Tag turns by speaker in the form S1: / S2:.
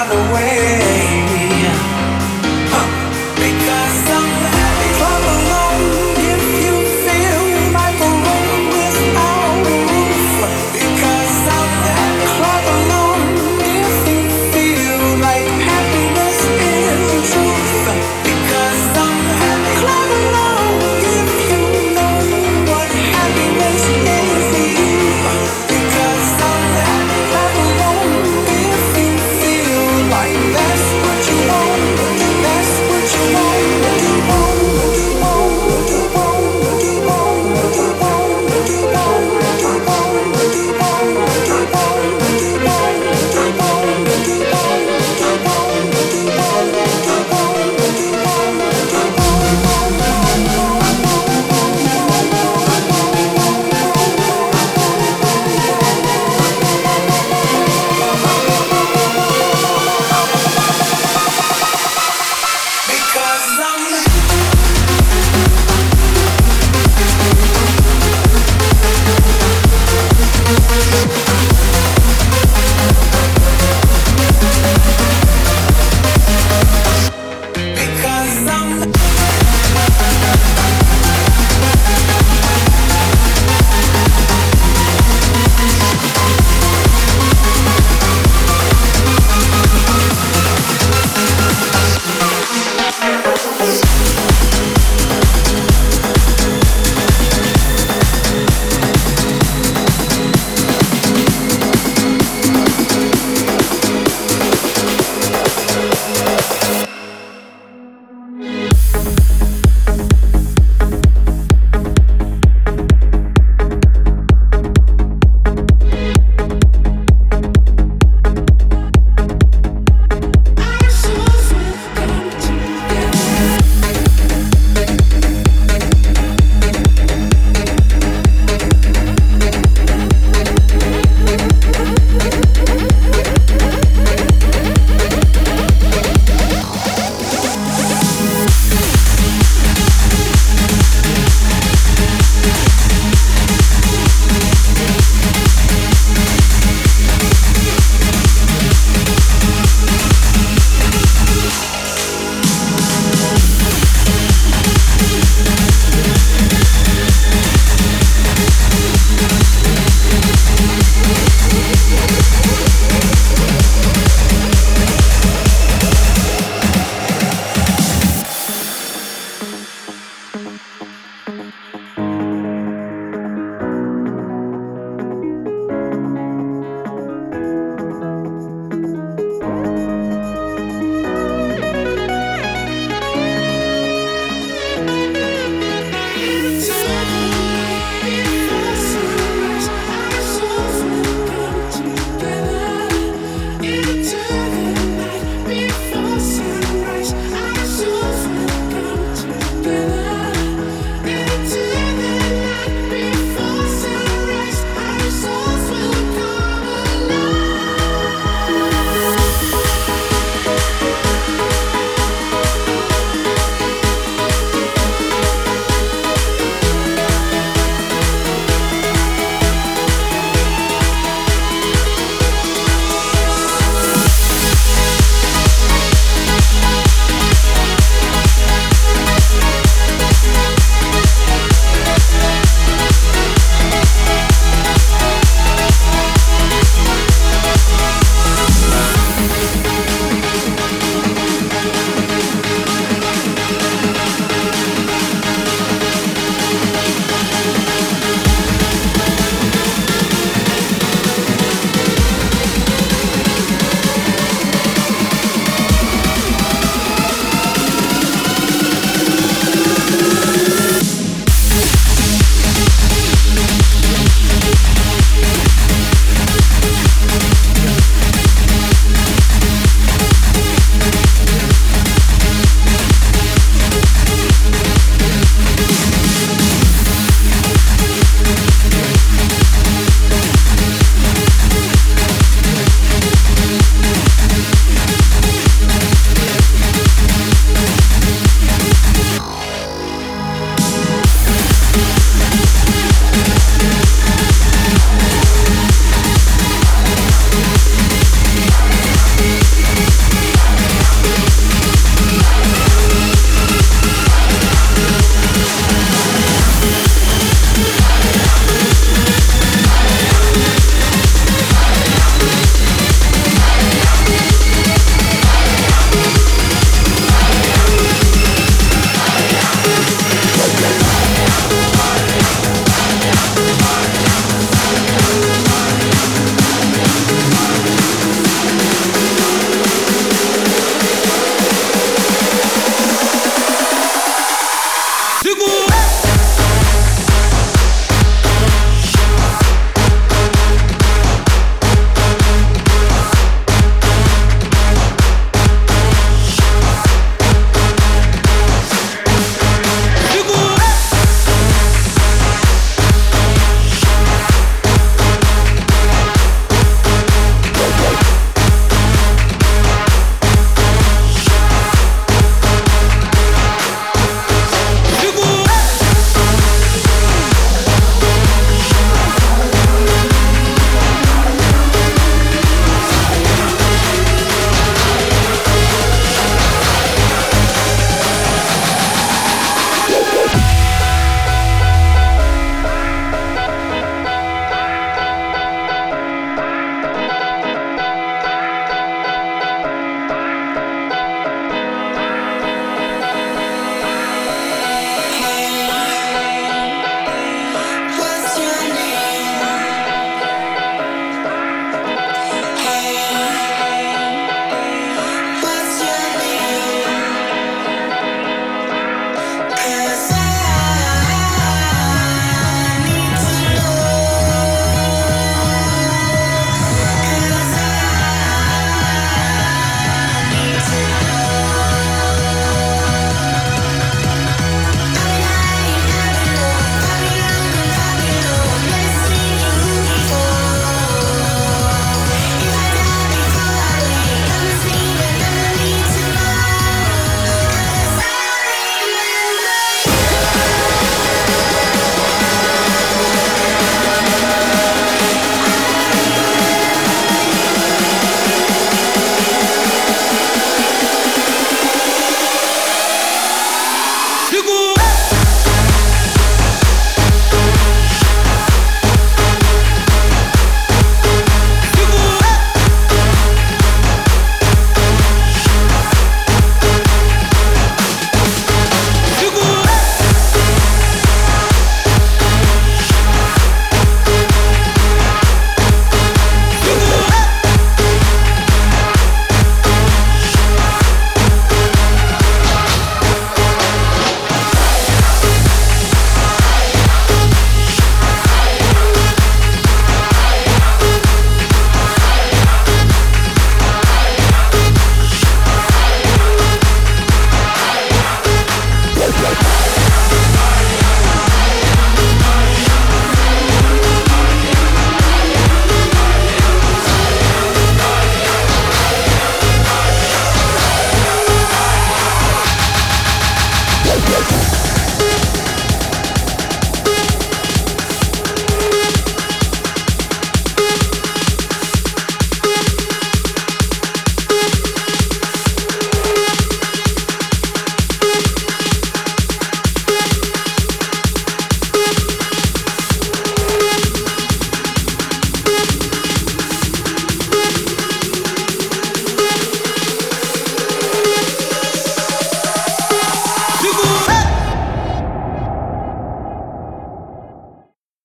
S1: run away